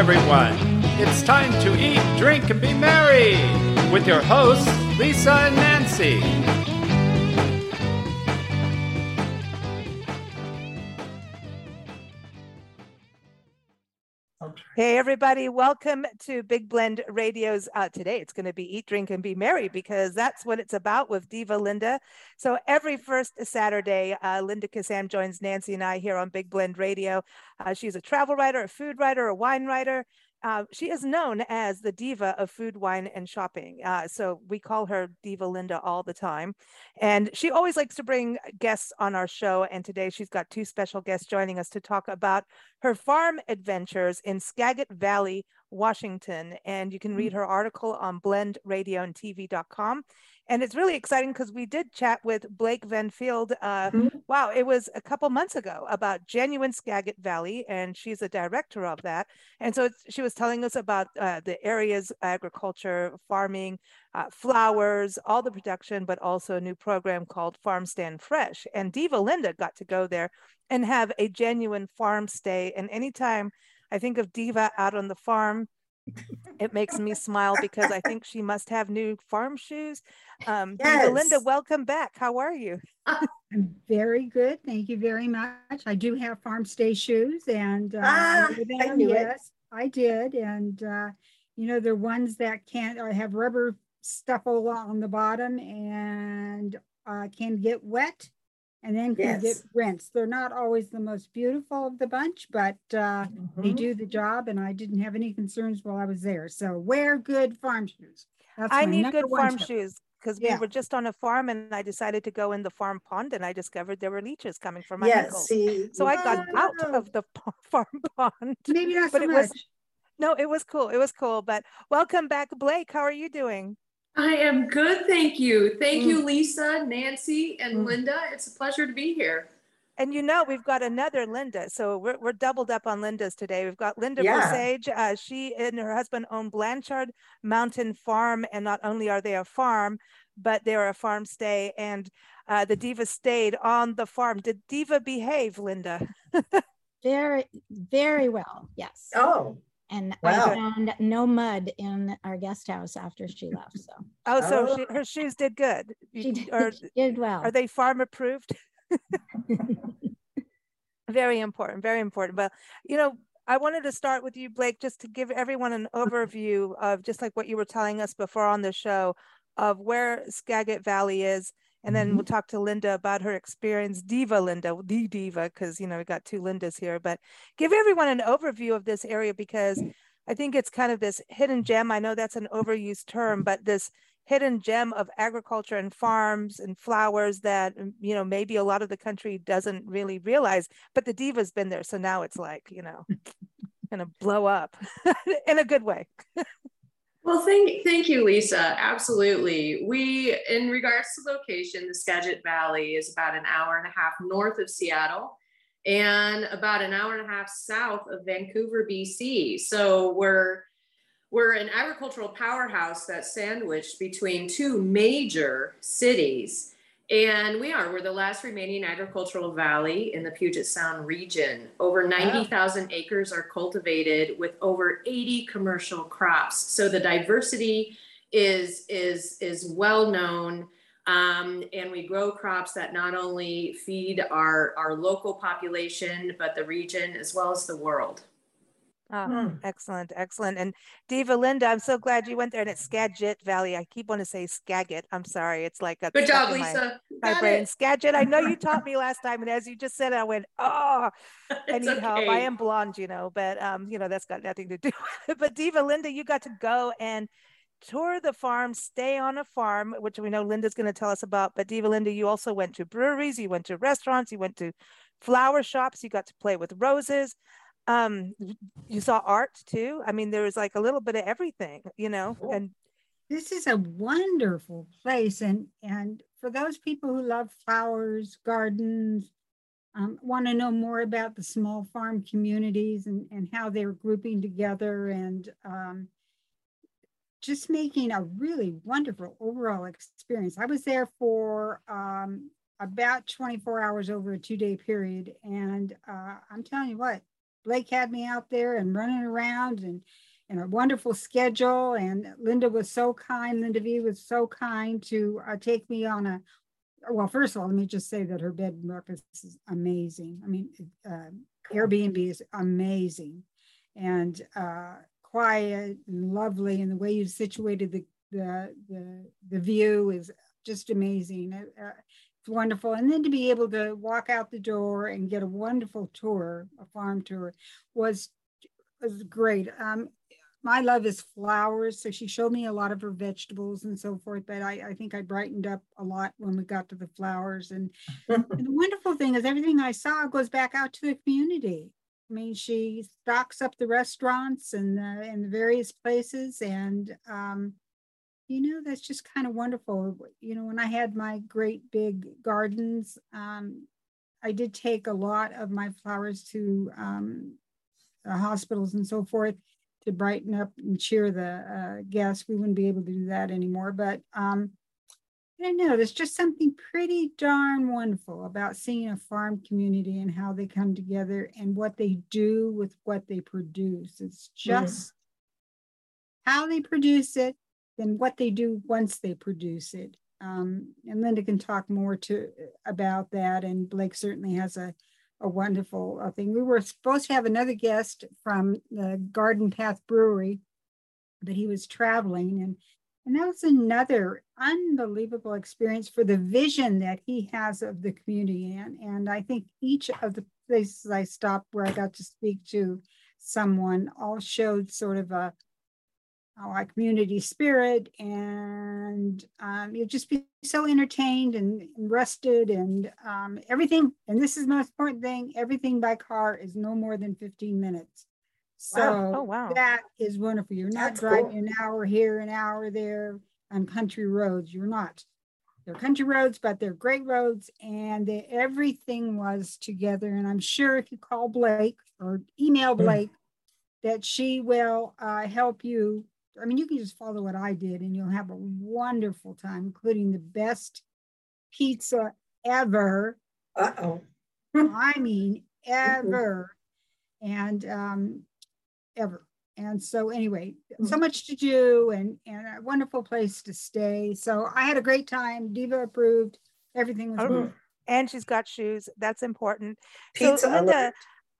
everyone. It's time to eat, drink, and be merry with your hosts, Lisa and Nancy. Hey, everybody, welcome to Big Blend Radio's. Uh, today, it's going to be Eat, Drink, and Be Merry because that's what it's about with Diva Linda. So, every first Saturday, uh, Linda Kissam joins Nancy and I here on Big Blend Radio. Uh, she's a travel writer, a food writer, a wine writer, uh, she is known as the diva of food, wine, and shopping. Uh, so we call her Diva Linda all the time. And she always likes to bring guests on our show. And today she's got two special guests joining us to talk about her farm adventures in Skagit Valley, Washington. And you can read mm. her article on blendradioandtv.com. And it's really exciting because we did chat with Blake Vanfield. Uh, mm-hmm. Wow, it was a couple months ago about genuine Skagit Valley, and she's a director of that. And so she was telling us about uh, the area's agriculture, farming, uh, flowers, all the production, but also a new program called Farm Stand Fresh. And Diva Linda got to go there and have a genuine farm stay. And anytime I think of Diva out on the farm, it makes me smile because I think she must have new farm shoes. Um, yes. Belinda, welcome back. How are you? I'm very good. Thank you very much. I do have farm stay shoes and uh, ah, I yes, it. I did. And, uh, you know, they're ones that can't I have rubber stuff all on the bottom and uh, can get wet and then can yes. get rinsed. They're not always the most beautiful of the bunch, but uh, mm-hmm. they do the job. And I didn't have any concerns while I was there. So wear good farm shoes. That's I need good farm tip. shoes because yeah. we were just on a farm and I decided to go in the farm pond and I discovered there were leeches coming from my yes, ankles. See. So I got out of the farm pond. Maybe not but so it much. Was, no, it was cool. It was cool. But welcome back, Blake. How are you doing? I am good, thank you. Thank mm. you, Lisa, Nancy, and mm. Linda. It's a pleasure to be here. And you know, we've got another Linda. So we're, we're doubled up on Linda's today. We've got Linda yeah. Uh, she and her husband own Blanchard Mountain Farm. And not only are they a farm, but they're a farm stay. And uh, the Diva stayed on the farm. Did Diva behave, Linda? very, very well. Yes. Oh, and wow. I found no mud in our guest house after she left. So oh, so oh. She, her shoes did good. She did, or, she did well. Are they farm approved? very important, very important. But you know, I wanted to start with you, Blake, just to give everyone an overview of just like what you were telling us before on the show of where Skagit Valley is and then mm-hmm. we'll talk to Linda about her experience, Diva Linda, the Diva, because you know we got two Lindas here. But give everyone an overview of this area because I think it's kind of this hidden gem. I know that's an overused term, but this hidden gem of agriculture and farms and flowers that mm, you know maybe a lot of the country doesn't really realize. But the Diva's been there, so now it's like you know, gonna blow up in a good way. Well, thank, thank you, Lisa. Absolutely. We, in regards to location, the Skagit Valley is about an hour and a half north of Seattle and about an hour and a half south of Vancouver, BC. So we're we're an agricultural powerhouse that's sandwiched between two major cities. And we are. We're the last remaining agricultural valley in the Puget Sound region. Over 90,000 wow. acres are cultivated with over 80 commercial crops. So the diversity is is is well known. Um, and we grow crops that not only feed our, our local population, but the region as well as the world. Oh, mm. excellent, excellent. And Diva Linda, I'm so glad you went there. And it's Skagit Valley. I keep wanting to say Skagit. I'm sorry. It's like a good job, Lisa. My, my brain. It. Skagit. I know you taught me last time, and as you just said, I went, oh, I need okay. help. I am blonde, you know, but um, you know that's got nothing to do. with it. But Diva Linda, you got to go and tour the farm, stay on a farm, which we know Linda's going to tell us about. But Diva Linda, you also went to breweries, you went to restaurants, you went to flower shops, you got to play with roses um you saw art too i mean there was like a little bit of everything you know and this is a wonderful place and and for those people who love flowers gardens um, want to know more about the small farm communities and, and how they're grouping together and um, just making a really wonderful overall experience. I was there for um, about 24 hours over a two day period. And uh, I'm telling you what, Blake had me out there and running around and and a wonderful schedule. And Linda was so kind. Linda V was so kind to uh, take me on a. Well, first of all, let me just say that her bed and breakfast is amazing. I mean, uh, Airbnb is amazing, and uh, quiet and lovely, and the way you situated the the the, the view is just amazing. Wonderful. And then to be able to walk out the door and get a wonderful tour, a farm tour, was was great. Um, my love is flowers. So she showed me a lot of her vegetables and so forth. But I, I think I brightened up a lot when we got to the flowers. And, and the wonderful thing is everything I saw goes back out to the community. I mean, she stocks up the restaurants and the, and the various places. And, um, you know, that's just kind of wonderful. You know, when I had my great big gardens, um, I did take a lot of my flowers to um, hospitals and so forth to brighten up and cheer the uh, guests. We wouldn't be able to do that anymore. But um, I don't know, there's just something pretty darn wonderful about seeing a farm community and how they come together and what they do with what they produce. It's just how they produce it, then what they do once they produce it. Um, and Linda can talk more to about that. And Blake certainly has a a wonderful uh, thing. We were supposed to have another guest from the Garden Path Brewery, but he was traveling, and and that was another unbelievable experience for the vision that he has of the community. And and I think each of the places I stopped where I got to speak to someone all showed sort of a our community spirit and um, you'll just be so entertained and, and rested and um, everything and this is the most important thing everything by car is no more than 15 minutes so wow. Oh, wow. that is wonderful you're not That's driving cool. an hour here an hour there on country roads you're not they're country roads but they're great roads and they, everything was together and i'm sure if you call blake or email blake mm. that she will uh, help you I mean, you can just follow what I did and you'll have a wonderful time, including the best pizza ever. Uh oh. I mean, ever. And um, ever. And so, anyway, so mm-hmm. much to do and, and a wonderful place to stay. So, I had a great time. Diva approved. Everything was oh. And she's got shoes. That's important. Pizza so, Linda,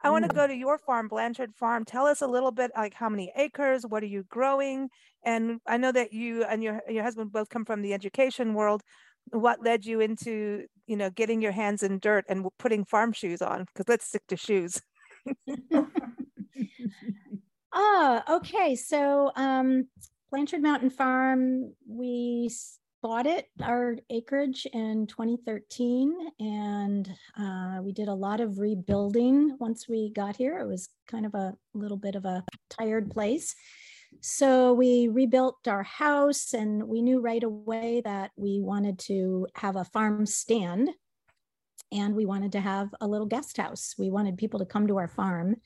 I want to mm. go to your farm, Blanchard Farm. Tell us a little bit like how many acres, what are you growing? And I know that you and your your husband both come from the education world. What led you into, you know, getting your hands in dirt and putting farm shoes on? Because let's stick to shoes. oh, okay. So um Blanchard Mountain Farm, we bought it, our acreage in 2013, and uh, we did a lot of rebuilding once we got here. It was kind of a little bit of a tired place. So we rebuilt our house, and we knew right away that we wanted to have a farm stand and we wanted to have a little guest house. We wanted people to come to our farm.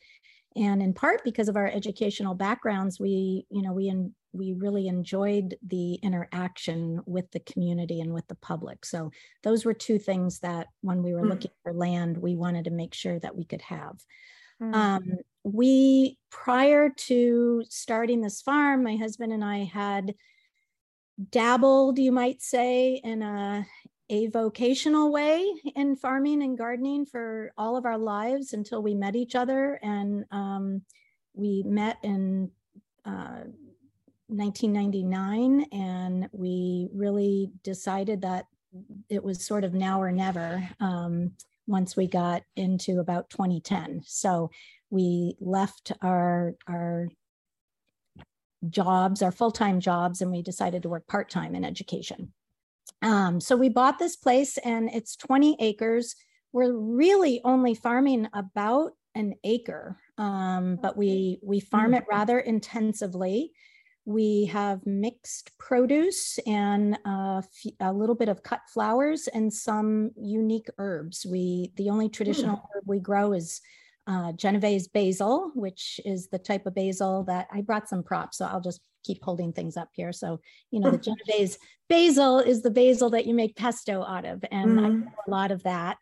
And in part because of our educational backgrounds, we, you know, we in, we really enjoyed the interaction with the community and with the public. So those were two things that when we were mm. looking for land, we wanted to make sure that we could have. Mm. Um, we, prior to starting this farm, my husband and I had dabbled, you might say, in a, a vocational way in farming and gardening for all of our lives until we met each other. And um, we met in uh, 1999 and we really decided that it was sort of now or never um, once we got into about 2010 so we left our our jobs our full-time jobs and we decided to work part-time in education. Um, so we bought this place and it's 20 acres. We're really only farming about an acre um, but we we farm it rather intensively we have mixed produce and uh, a little bit of cut flowers and some unique herbs. We the only traditional mm. herb we grow is uh, Genovese basil, which is the type of basil that I brought some props, so I'll just keep holding things up here. So you know the Genovese basil is the basil that you make pesto out of, and mm. I hmm. grow a lot of that.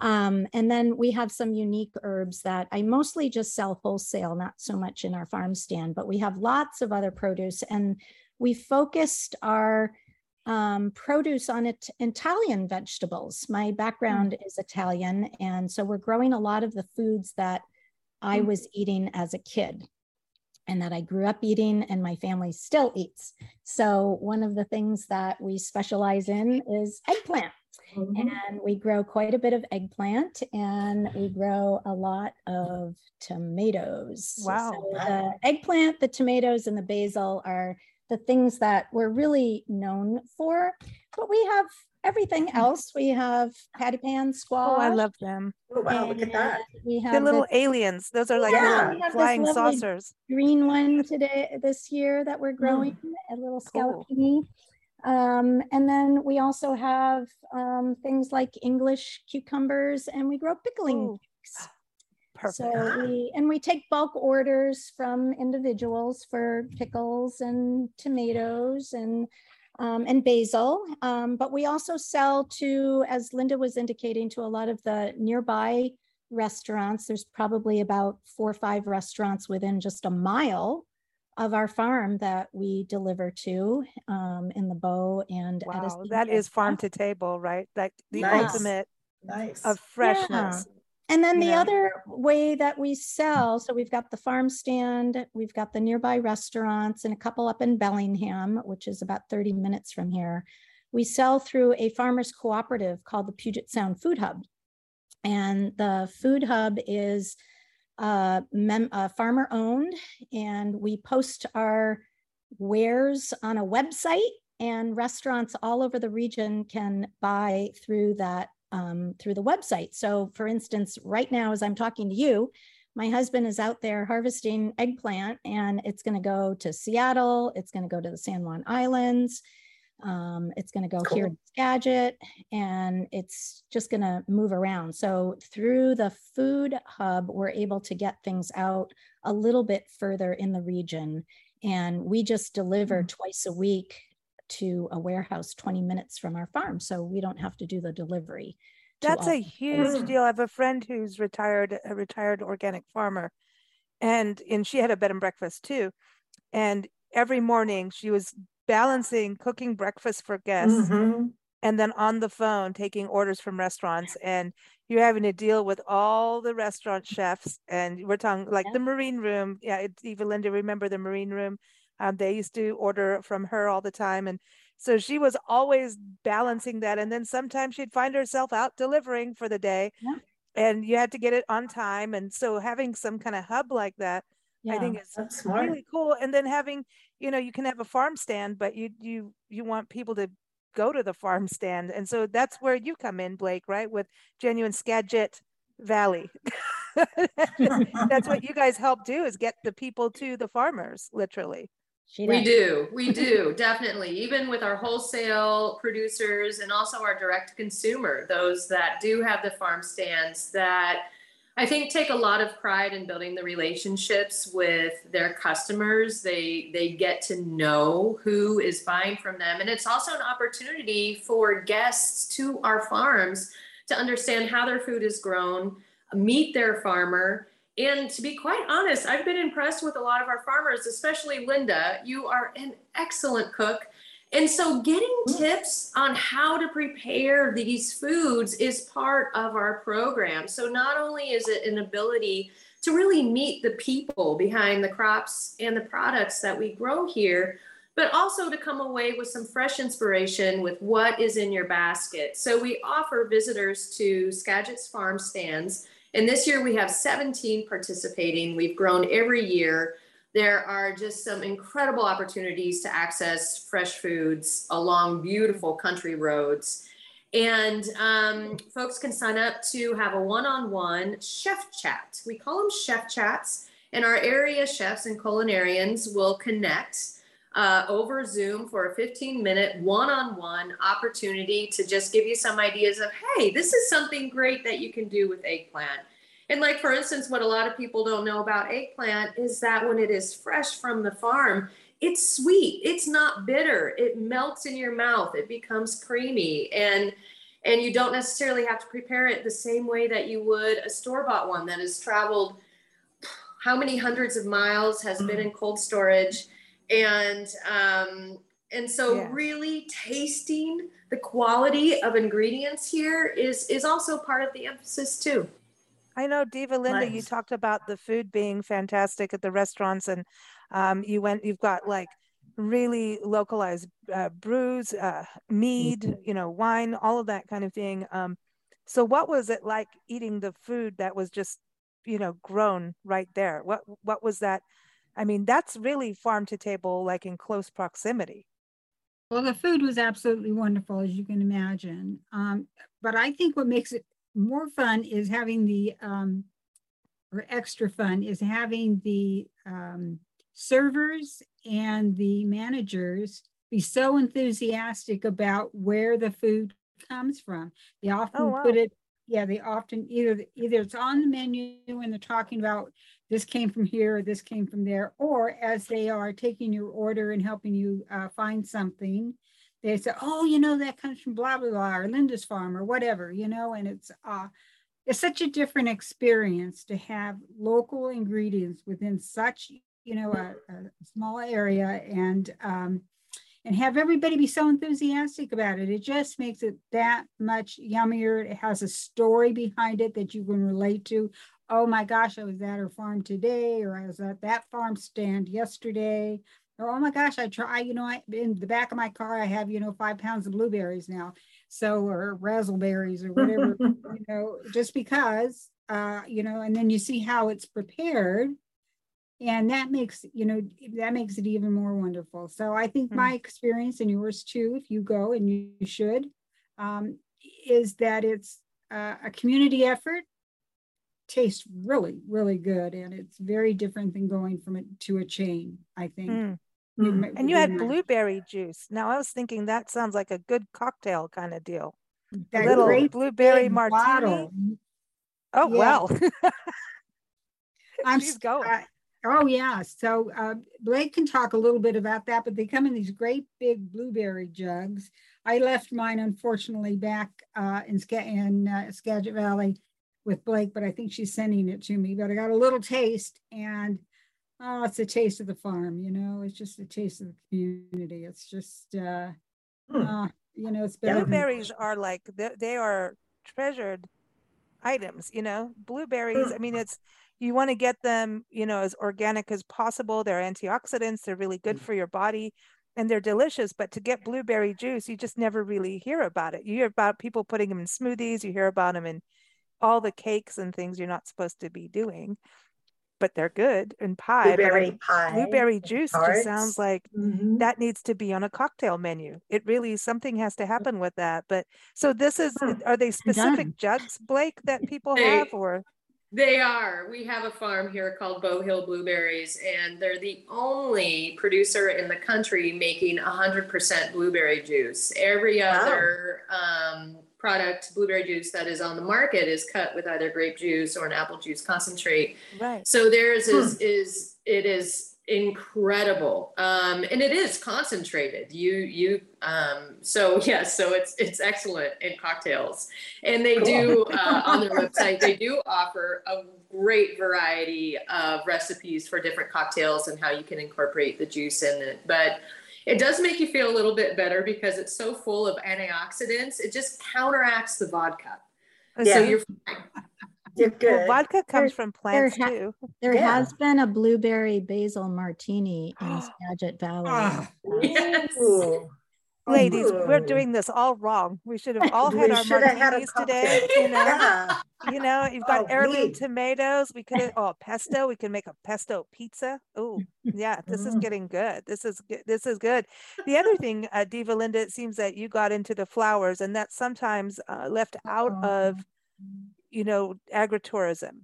Um, and then we have some unique herbs that I mostly just sell wholesale, not so much in our farm stand, but we have lots of other produce. And we focused our um, produce on it, Italian vegetables. My background mm. is Italian. And so we're growing a lot of the foods that I mm. was eating as a kid and that I grew up eating and my family still eats. So one of the things that we specialize in is eggplant. Mm-hmm. And we grow quite a bit of eggplant and we grow a lot of tomatoes. Wow. So the eggplant, the tomatoes, and the basil are the things that we're really known for. But we have everything mm-hmm. else. We have patty pan squash. Oh, I love them. Oh, wow, look at that. We have the little aliens. Those are like yeah. little flying saucers. Green one today, this year that we're mm. growing, mm. a little scallopini. Cool. Um, and then we also have um, things like English cucumbers and we grow pickling. Perfect. So we, and we take bulk orders from individuals for pickles and tomatoes and um, and basil. Um, but we also sell to, as Linda was indicating, to a lot of the nearby restaurants. There's probably about four or five restaurants within just a mile of our farm that we deliver to um, in the Bow and wow, that is farm to table, right? Like the nice. ultimate nice. of freshness. Yeah. And then the yeah. other way that we sell, so we've got the farm stand, we've got the nearby restaurants, and a couple up in Bellingham, which is about 30 minutes from here. We sell through a farmers cooperative called the Puget Sound Food Hub. And the food hub is uh, uh, farmer owned, and we post our wares on a website, and restaurants all over the region can buy through that um, through the website. So, for instance, right now as I'm talking to you, my husband is out there harvesting eggplant, and it's going to go to Seattle. It's going to go to the San Juan Islands. Um, it's going to go cool. here in Skagit and it's just going to move around. So through the food hub, we're able to get things out a little bit further in the region. And we just deliver mm-hmm. twice a week to a warehouse 20 minutes from our farm. So we don't have to do the delivery. That's a huge deal. I have a friend who's retired, a retired organic farmer, and and she had a bed and breakfast too. And every morning she was balancing cooking breakfast for guests mm-hmm. and then on the phone taking orders from restaurants and you're having to deal with all the restaurant chefs and we're talking like yeah. the marine room yeah it's eva linda remember the marine room um, they used to order from her all the time and so she was always balancing that and then sometimes she'd find herself out delivering for the day yeah. and you had to get it on time and so having some kind of hub like that yeah, I think it's really cool. And then having, you know, you can have a farm stand, but you you you want people to go to the farm stand, and so that's where you come in, Blake, right? With genuine Skagit Valley. that's what you guys help do is get the people to the farmers, literally. We do, we do, definitely. Even with our wholesale producers and also our direct consumer, those that do have the farm stands that I think take a lot of pride in building the relationships with their customers. They they get to know who is buying from them and it's also an opportunity for guests to our farms to understand how their food is grown, meet their farmer, and to be quite honest, I've been impressed with a lot of our farmers, especially Linda. You are an excellent cook and so getting hmm. tips on how to prepare these foods is part of our program. So not only is it an ability to really meet the people behind the crops and the products that we grow here, but also to come away with some fresh inspiration with what is in your basket. So we offer visitors to Skagit's farm stands. And this year we have 17 participating. We've grown every year there are just some incredible opportunities to access fresh foods along beautiful country roads. And um, folks can sign up to have a one on one chef chat. We call them chef chats, and our area chefs and culinarians will connect uh, over Zoom for a 15 minute one on one opportunity to just give you some ideas of hey, this is something great that you can do with eggplant and like for instance, what a lot of people don't know about eggplant is that when it is fresh from the farm, it's sweet. It's not bitter. It melts in your mouth. It becomes creamy. And and you don't necessarily have to prepare it the same way that you would a store bought one that has traveled how many hundreds of miles has been in cold storage and um, and so yeah. really tasting the quality of ingredients here is is also part of the emphasis too i know diva linda nice. you talked about the food being fantastic at the restaurants and um, you went you've got like really localized uh, brews uh, mead mm-hmm. you know wine all of that kind of thing um, so what was it like eating the food that was just you know grown right there what what was that i mean that's really farm to table like in close proximity well, the food was absolutely wonderful, as you can imagine. Um, but I think what makes it more fun is having the, um, or extra fun, is having the um, servers and the managers be so enthusiastic about where the food comes from. They often oh, wow. put it, yeah, they often either either it's on the menu and they're talking about this came from here, or this came from there, or as they are taking your order and helping you uh, find something, they say, oh, you know, that comes from blah, blah, blah, or Linda's farm or whatever, you know, and it's, uh, it's such a different experience to have local ingredients within such, you know, a, a small area and, um, and have everybody be so enthusiastic about it. It just makes it that much yummier. It has a story behind it that you can relate to oh my gosh, I was at her farm today, or I was at that farm stand yesterday, or oh my gosh, I try, you know, I in the back of my car, I have, you know, five pounds of blueberries now. So, or razzleberries or whatever, you know, just because, uh, you know, and then you see how it's prepared. And that makes, you know, that makes it even more wonderful. So I think mm-hmm. my experience and yours too, if you go and you should, um, is that it's uh, a community effort tastes really, really good. And it's very different than going from it to a chain, I think. Mm. Mm. And you had blueberry juice. Now I was thinking that sounds like a good cocktail kind of deal. That a little blueberry martini. Bottle. Oh yeah. well. I'm She's going. Uh, oh yeah. So uh, Blake can talk a little bit about that, but they come in these great big blueberry jugs. I left mine unfortunately back uh, in, in uh, Skagit Valley with Blake, but I think she's sending it to me. But I got a little taste, and oh, it's a taste of the farm. You know, it's just a taste of the community. It's just, uh, hmm. uh you know, it's better. Blueberries than- are like they are treasured items. You know, blueberries. I mean, it's you want to get them, you know, as organic as possible. They're antioxidants. They're really good for your body and they're delicious. But to get blueberry juice, you just never really hear about it. You hear about people putting them in smoothies. You hear about them in all the cakes and things you're not supposed to be doing but they're good and pie blueberry pie blueberry juice just sounds like mm-hmm. that needs to be on a cocktail menu. It really something has to happen with that but so this is are they specific jugs blake that people they, have or they are we have a farm here called bow hill blueberries and they're the only producer in the country making 100% blueberry juice every other wow. um, product, blueberry juice that is on the market is cut with either grape juice or an apple juice concentrate. Right. So theirs is hmm. is it is incredible. Um, and it is concentrated. You you um, so yes, so it's it's excellent in cocktails. And they cool. do uh, on their website, they do offer a great variety of recipes for different cocktails and how you can incorporate the juice in it. But it does make you feel a little bit better because it's so full of antioxidants. It just counteracts the vodka. Yeah. So you're fine. You're good. Well, vodka comes there, from plants there ha- too. There yeah. has been a blueberry basil martini in Skagit Valley. Oh, yes. Ladies, we're doing this all wrong. We should have all had our martinis today. You know, yeah. you know, you've got oh, heirloom tomatoes. We could have oh pesto. We can make a pesto pizza. Oh, yeah, this is mm. getting good. This is this is good. The other thing, uh, Diva Linda, it seems that you got into the flowers, and that's sometimes uh, left out of, you know, agritourism.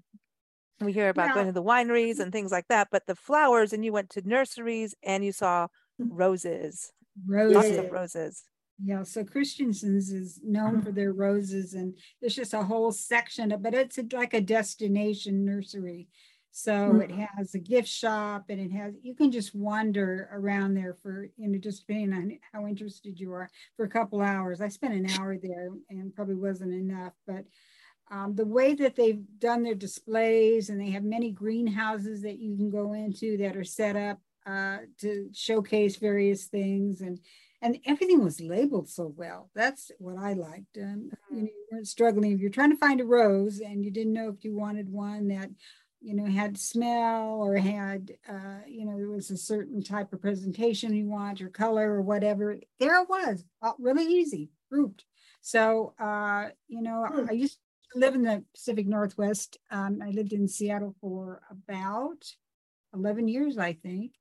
We hear about yeah. going to the wineries and things like that, but the flowers, and you went to nurseries and you saw roses roses. Lots of roses. Yeah, so Christianson's is known for their roses, and there's just a whole section, but it's a, like a destination nursery. So mm-hmm. it has a gift shop and it has, you can just wander around there for, you know, just depending on how interested you are for a couple hours. I spent an hour there and probably wasn't enough, but um, the way that they've done their displays and they have many greenhouses that you can go into that are set up uh, to showcase various things and and everything was labeled so well. That's what I liked. Um, you, know, you weren't struggling. If you're trying to find a rose and you didn't know if you wanted one that, you know, had smell or had, uh, you know, there was a certain type of presentation you want or color or whatever, there it was, uh, really easy, grouped. So, uh, you know, hmm. I used live in the Pacific Northwest. Um, I lived in Seattle for about 11 years, I think.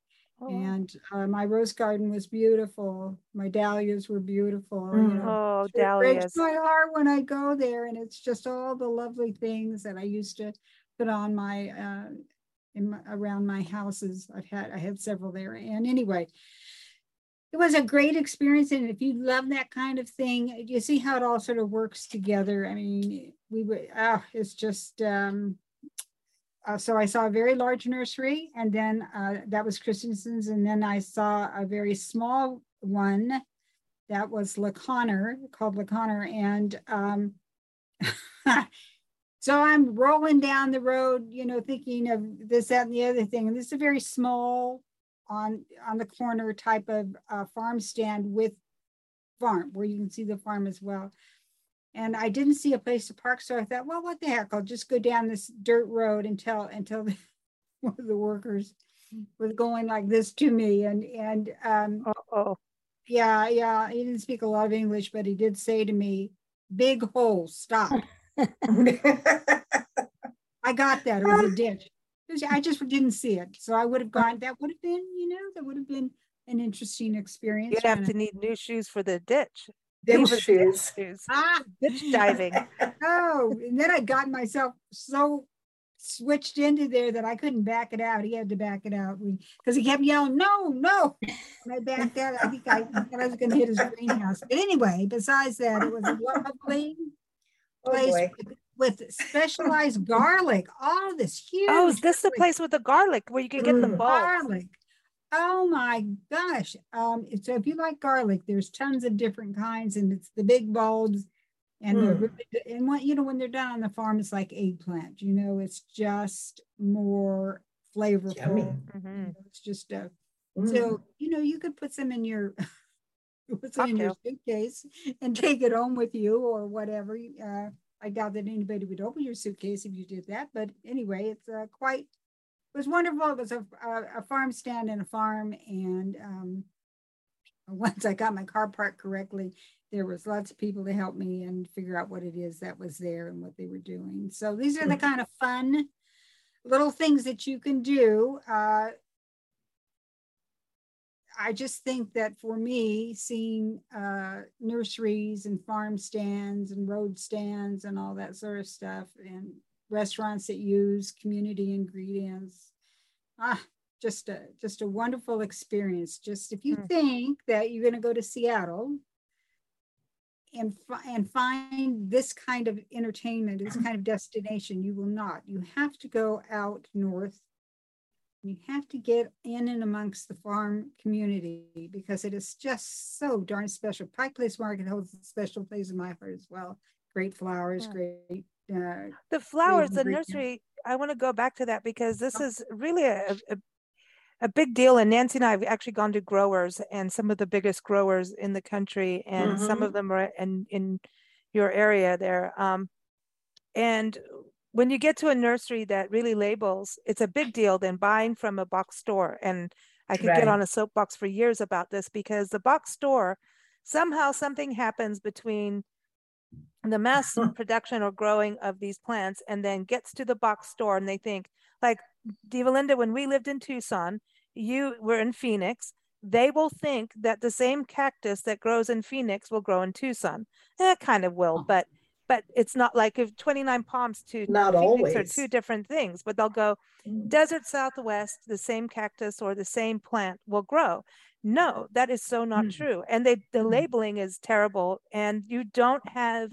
Oh. And uh, my rose garden was beautiful. My dahlias were beautiful. Mm. You know, oh, dahlias! It breaks my heart when I go there, and it's just all the lovely things that I used to put on my, uh, in my, around my houses. I've had I had several there, and anyway, it was a great experience. And if you love that kind of thing, you see how it all sort of works together. I mean, we would. Ah, it's just. Um, uh, so I saw a very large nursery, and then uh, that was Christianson's, and then I saw a very small one that was La Conner, called La Conner, and um, so I'm rolling down the road, you know, thinking of this, that, and the other thing, and this is a very small on on the corner type of uh, farm stand with farm where you can see the farm as well and I didn't see a place to park. So I thought, well, what the heck? I'll just go down this dirt road until until the, one of the workers was going like this to me. And and um oh yeah, yeah, he didn't speak a lot of English, but he did say to me, big hole, stop. I got that. It was a ditch. Was, I just didn't see it. So I would have gone, that would have been, you know, that would have been an interesting experience. You'd have to need new shoes for the ditch. Them shoes. shoes. Ah, ditch diving. oh, and then I got myself so switched into there that I couldn't back it out. He had to back it out because he kept yelling, "No, no!" And I backed out. I think I, I was going to hit his greenhouse. But anyway, besides that, it was a lovely oh, place with, with, specialized garlic. All this huge. Oh, is this garlic. the place with the garlic where you can get mm. the bulbs? Garlic. Oh my gosh. Um, so if you like garlic, there's tons of different kinds, and it's the big bulbs. And mm. really, and what you know, when they're done on the farm, it's like eggplant. You know, it's just more flavorful. Mm-hmm. It's just a mm. so you know you could put some in your put some in your suitcase and take it home with you or whatever. Uh, I doubt that anybody would open your suitcase if you did that, but anyway, it's uh, quite it was wonderful. It was a, a, a farm stand and a farm. And um, once I got my car parked correctly, there was lots of people to help me and figure out what it is that was there and what they were doing. So these are the kind of fun little things that you can do. Uh, I just think that for me, seeing uh, nurseries and farm stands and road stands and all that sort of stuff, and restaurants that use community ingredients. Ah, just a just a wonderful experience. Just if you mm. think that you're going to go to Seattle and and find this kind of entertainment, this kind of destination, you will not. You have to go out north. You have to get in and amongst the farm community because it is just so darn special. Pike Place Market holds a special place in my heart as well. Great flowers, yeah. great uh, the flowers, the nursery. I want to go back to that because this is really a, a, a big deal. And Nancy and I have actually gone to growers and some of the biggest growers in the country, and mm-hmm. some of them are in in your area there. Um, and when you get to a nursery that really labels, it's a big deal than buying from a box store. And I could right. get on a soapbox for years about this because the box store somehow something happens between the mass production or growing of these plants and then gets to the box store and they think like Diva Linda, when we lived in Tucson, you were in Phoenix, they will think that the same cactus that grows in Phoenix will grow in Tucson. Eh, kind of will, but but it's not like if 29 palms to not Phoenix always are two different things, but they'll go mm. desert southwest, the same cactus or the same plant will grow. No, that is so not mm. true. And they the mm. labeling is terrible and you don't have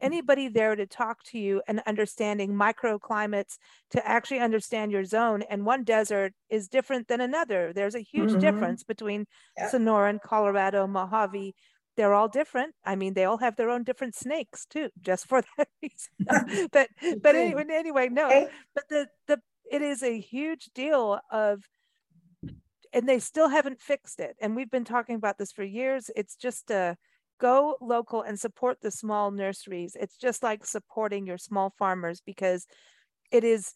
anybody there to talk to you and understanding microclimates to actually understand your zone. And one desert is different than another. There's a huge mm-hmm. difference between yeah. Sonoran, Colorado, Mojave. They're all different. I mean, they all have their own different snakes too, just for that reason. but but anyway, anyway, no. But the the it is a huge deal of and they still haven't fixed it. And we've been talking about this for years. It's just a go local and support the small nurseries. It's just like supporting your small farmers because it is,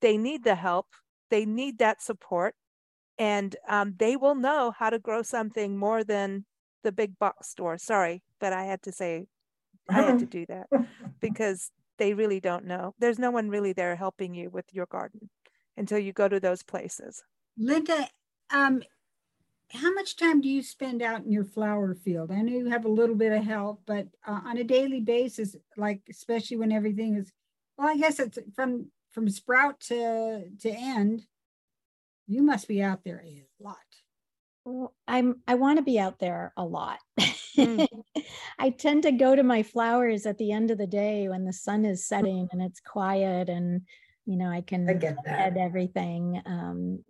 they need the help, they need that support, and um, they will know how to grow something more than the big box store. Sorry, but I had to say, I had to do that because they really don't know. There's no one really there helping you with your garden until you go to those places. Linda, um, how much time do you spend out in your flower field? I know you have a little bit of help, but uh, on a daily basis, like especially when everything is, well, I guess it's from from sprout to to end. You must be out there a lot. Well, I'm I want to be out there a lot. Mm. I tend to go to my flowers at the end of the day when the sun is setting and it's quiet and you know I can I get everything. Um,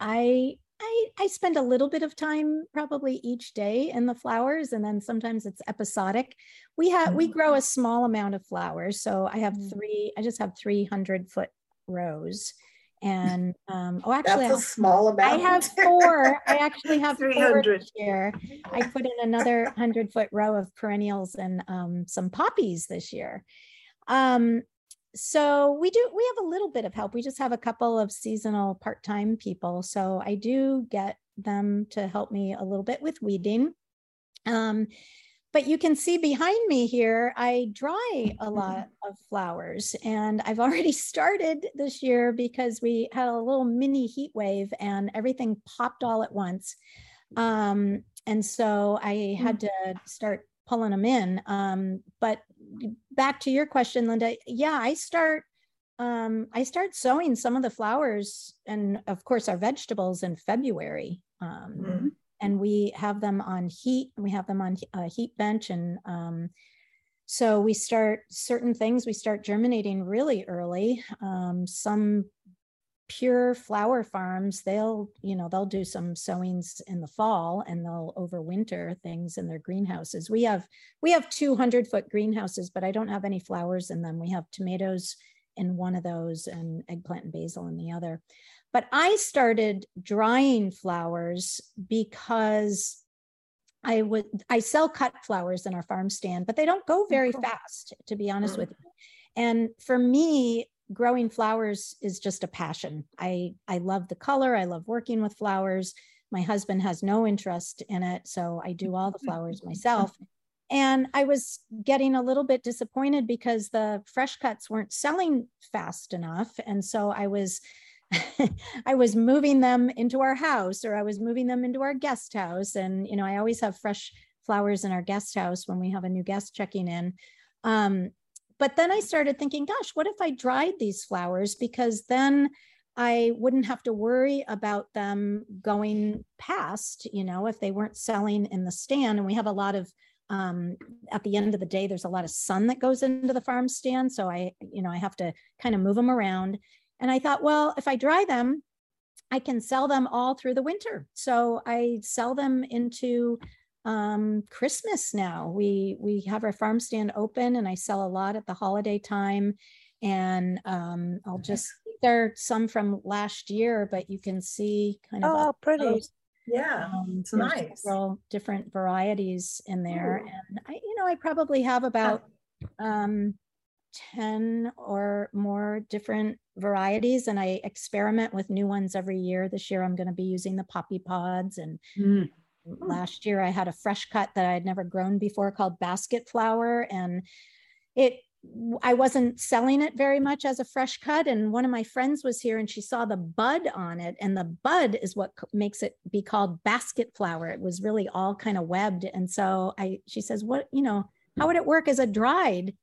I I, I spend a little bit of time probably each day in the flowers and then sometimes it's episodic. We have we grow a mm. small amount of flowers so i have mm. three i just have 300 foot rows and um oh actually that's a small amount. i have four i actually have 300 here i put in another 100 foot row of perennials and um, some poppies this year. Um so we do we have a little bit of help we just have a couple of seasonal part-time people so i do get them to help me a little bit with weeding. Um, but you can see behind me here i dry a lot of flowers and i've already started this year because we had a little mini heat wave and everything popped all at once. Um, and so i had to start pulling them in um, but back to your question, Linda, yeah, I start um, I start sowing some of the flowers and of course our vegetables in February. Um, mm-hmm. And we have them on heat, we have them on a heat bench. And um, so we start certain things, we start germinating really early. Um, some pure flower farms they'll you know they'll do some sowings in the fall and they'll overwinter things in their greenhouses. We have we have 200 foot greenhouses but i don't have any flowers in them. We have tomatoes in one of those and eggplant and basil in the other. But i started drying flowers because i would i sell cut flowers in our farm stand but they don't go very fast to be honest mm. with you. And for me growing flowers is just a passion. I I love the color. I love working with flowers. My husband has no interest in it, so I do all the flowers myself. And I was getting a little bit disappointed because the fresh cuts weren't selling fast enough, and so I was I was moving them into our house or I was moving them into our guest house. And, you know, I always have fresh flowers in our guest house when we have a new guest checking in. Um, but then I started thinking, gosh, what if I dried these flowers? Because then I wouldn't have to worry about them going past, you know, if they weren't selling in the stand. And we have a lot of, um, at the end of the day, there's a lot of sun that goes into the farm stand. So I, you know, I have to kind of move them around. And I thought, well, if I dry them, I can sell them all through the winter. So I sell them into um, Christmas now. We we have our farm stand open, and I sell a lot at the holiday time. And um, I'll just there are some from last year, but you can see kind of oh, pretty. Those. Yeah, um, it's nice. Several different varieties in there, Ooh. and I, you know, I probably have about um, ten or more different varieties, and I experiment with new ones every year. This year, I'm going to be using the poppy pods and. Mm last year I had a fresh cut that I had never grown before called basket flower and it I wasn't selling it very much as a fresh cut and one of my friends was here and she saw the bud on it and the bud is what makes it be called basket flower. It was really all kind of webbed and so I she says what you know how would it work as a dried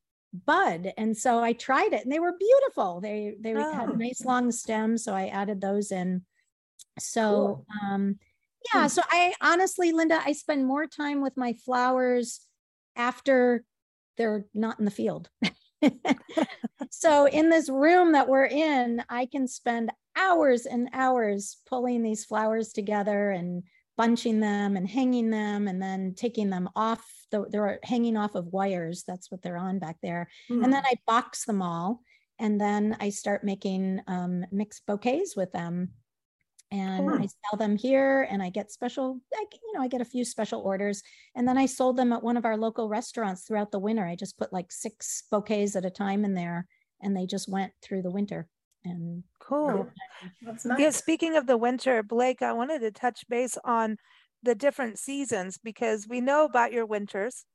bud? And so I tried it and they were beautiful. They they oh. had nice long stems so I added those in. So cool. um yeah. Hmm. So I honestly, Linda, I spend more time with my flowers after they're not in the field. so in this room that we're in, I can spend hours and hours pulling these flowers together and bunching them and hanging them and then taking them off. The, they're hanging off of wires. That's what they're on back there. Mm. And then hmm. I box them all. And then I start making um, mixed bouquets with them and I sell them here and I get special, like, you know, I get a few special orders. And then I sold them at one of our local restaurants throughout the winter. I just put like six bouquets at a time in there and they just went through the winter. And cool. That's nice. Yeah, speaking of the winter, Blake, I wanted to touch base on the different seasons because we know about your winters.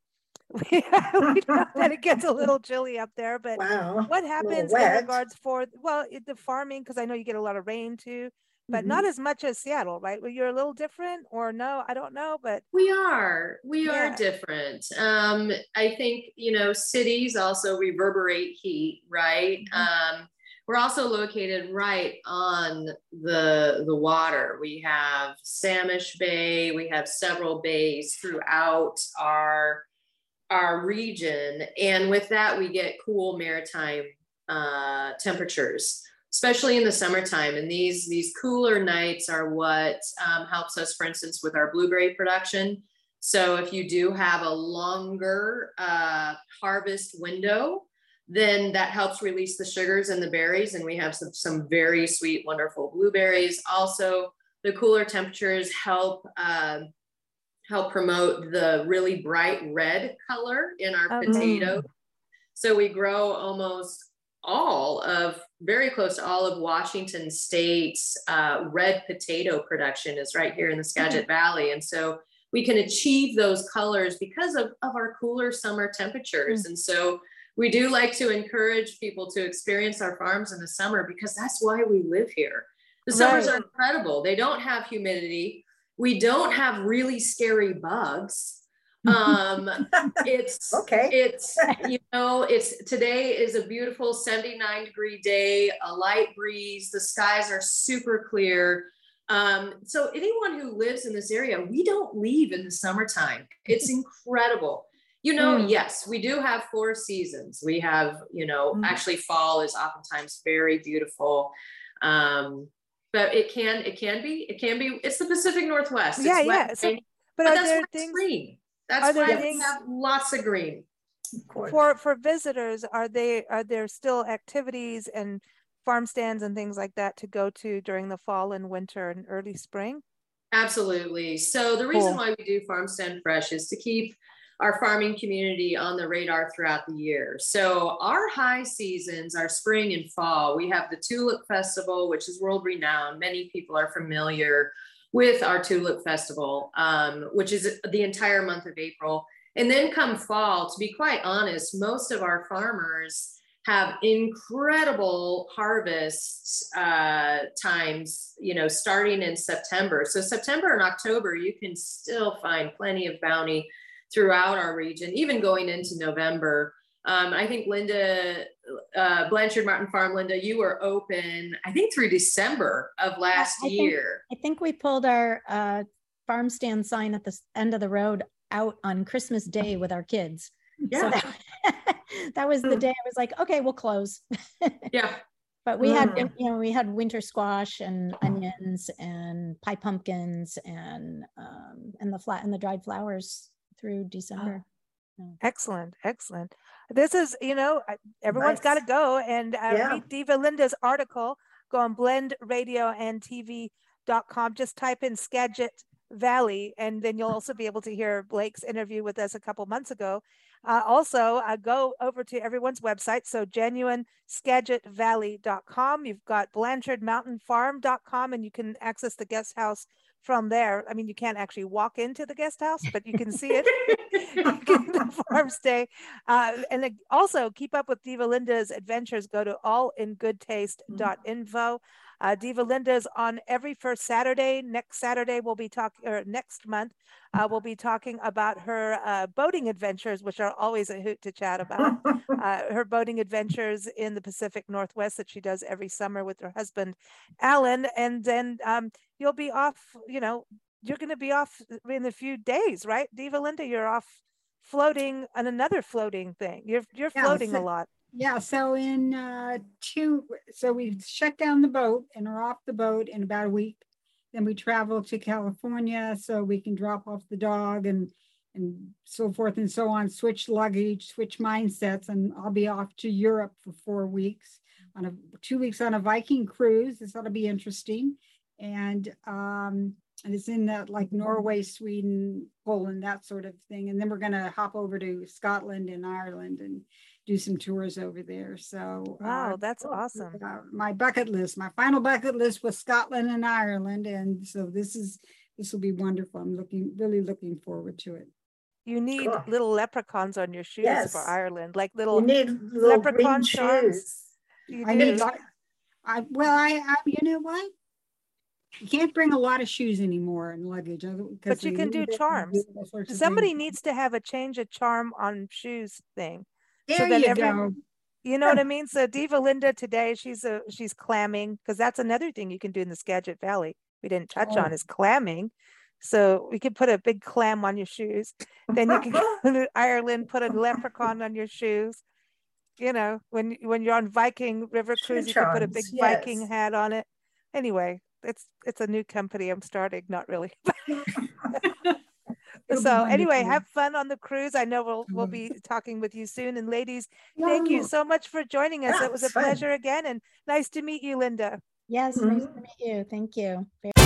we, know that it gets a little chilly up there, but wow. what happens in regards for well the farming? Because I know you get a lot of rain too but mm-hmm. not as much as Seattle, right? Well, you're a little different, or no? I don't know, but we are. We yeah. are different. Um, I think you know cities also reverberate heat, right? Mm-hmm. Um, we're also located right on the the water. We have Samish Bay. We have several bays throughout our our region, and with that, we get cool maritime uh, temperatures especially in the summertime. And these, these cooler nights are what um, helps us, for instance, with our blueberry production. So if you do have a longer uh, harvest window, then that helps release the sugars and the berries. And we have some, some very sweet, wonderful blueberries. Also, the cooler temperatures help uh, help promote the really bright red color in our okay. potato. So we grow almost all of very close to all of Washington State's uh, red potato production is right here in the Skagit mm-hmm. Valley. And so we can achieve those colors because of, of our cooler summer temperatures. Mm-hmm. And so we do like to encourage people to experience our farms in the summer because that's why we live here. The summers right. are incredible. They don't have humidity. We don't have really scary bugs um it's okay. it's you know it's today is a beautiful 79 degree day a light breeze the skies are super clear. Um so anyone who lives in this area we don't leave in the summertime. It's incredible. You know mm. yes we do have four seasons. We have you know mm. actually fall is oftentimes very beautiful. Um but it can it can be it can be it's the pacific northwest. It's yeah yeah so, but, but that's there things that's are why we have lots of green. Of for for visitors, are they are there still activities and farm stands and things like that to go to during the fall and winter and early spring? Absolutely. So the reason cool. why we do Farm Stand Fresh is to keep our farming community on the radar throughout the year. So our high seasons are spring and fall. We have the Tulip Festival, which is world renowned. Many people are familiar with our Tulip Festival, um, which is the entire month of April. And then come fall, to be quite honest, most of our farmers have incredible harvest uh, times, you know, starting in September. So September and October, you can still find plenty of bounty throughout our region, even going into November. Um, I think Linda, uh, Blanchard Mountain Farm, Linda, you were open, I think through December of last I year. Think, I think we pulled our uh, farm stand sign at the end of the road out on Christmas Day with our kids. Yeah. So that, that was the hmm. day I was like, okay, we'll close. yeah. But we had, hmm. you know, we had winter squash and onions and pie pumpkins and um, and the flat and the dried flowers through December. Oh. Excellent, excellent this is, you know, everyone's nice. got to go and uh, yeah. read Diva Linda's article. Go on blendradioandtv.com. Just type in Skagit Valley, and then you'll also be able to hear Blake's interview with us a couple months ago. Uh, also, uh, go over to everyone's website. So, genuineskagit.valley.com. You've got BlanchardMountainFarm.com, and you can access the guest house from there. I mean, you can't actually walk into the guest house, but you can see it. the farm stay. Uh, and also keep up with Diva Linda's adventures. Go to allingoodtaste.info. Uh, Diva Linda's on every first Saturday. Next Saturday, we'll be talking, or next month, uh, we'll be talking about her uh, boating adventures, which are always a hoot to chat about. Uh, her boating adventures in the Pacific Northwest that she does every summer with her husband, Alan. And then um, you'll be off, you know, you're going to be off in a few days, right? Diva Linda, you're off floating on another floating thing. You're you're yeah, floating so, a lot. Yeah. So in uh, two, so we shut down the boat and are off the boat in about a week. Then we travel to California so we can drop off the dog and and so forth and so on. Switch luggage, switch mindsets, and I'll be off to Europe for four weeks on a two weeks on a Viking cruise. This ought to be interesting. And um, and it's in that like Norway, Sweden, Poland, that sort of thing. And then we're gonna hop over to Scotland and Ireland and do some tours over there. So wow, uh, that's awesome. Uh, my bucket list, my final bucket list was Scotland and Ireland, and so this is this will be wonderful. I'm looking really looking forward to it. You need cool. little leprechauns on your shoes yes. for Ireland, like little, you need little leprechaun shoes. I need. I well, I, I you know what? You can't bring a lot of shoes anymore in luggage. But you can do charms. Somebody needs to have a change of charm on shoes thing. There so you every, go. You know what I mean? So Diva Linda today, she's a she's clamming because that's another thing you can do in the Skagit Valley. We didn't touch oh. on is clamming. So we could put a big clam on your shoes. Then you can go to Ireland, put a leprechaun on your shoes. You know, when when you're on Viking River Cruise, you can put a big yes. Viking hat on it. Anyway, it's it's a new company I'm starting, not really. so anyway, have fun on the cruise. I know we'll we'll be talking with you soon. And ladies, thank you so much for joining us. Yeah, it was a fun. pleasure again, and nice to meet you, Linda. Yes, mm -hmm. nice to meet you. Thank you.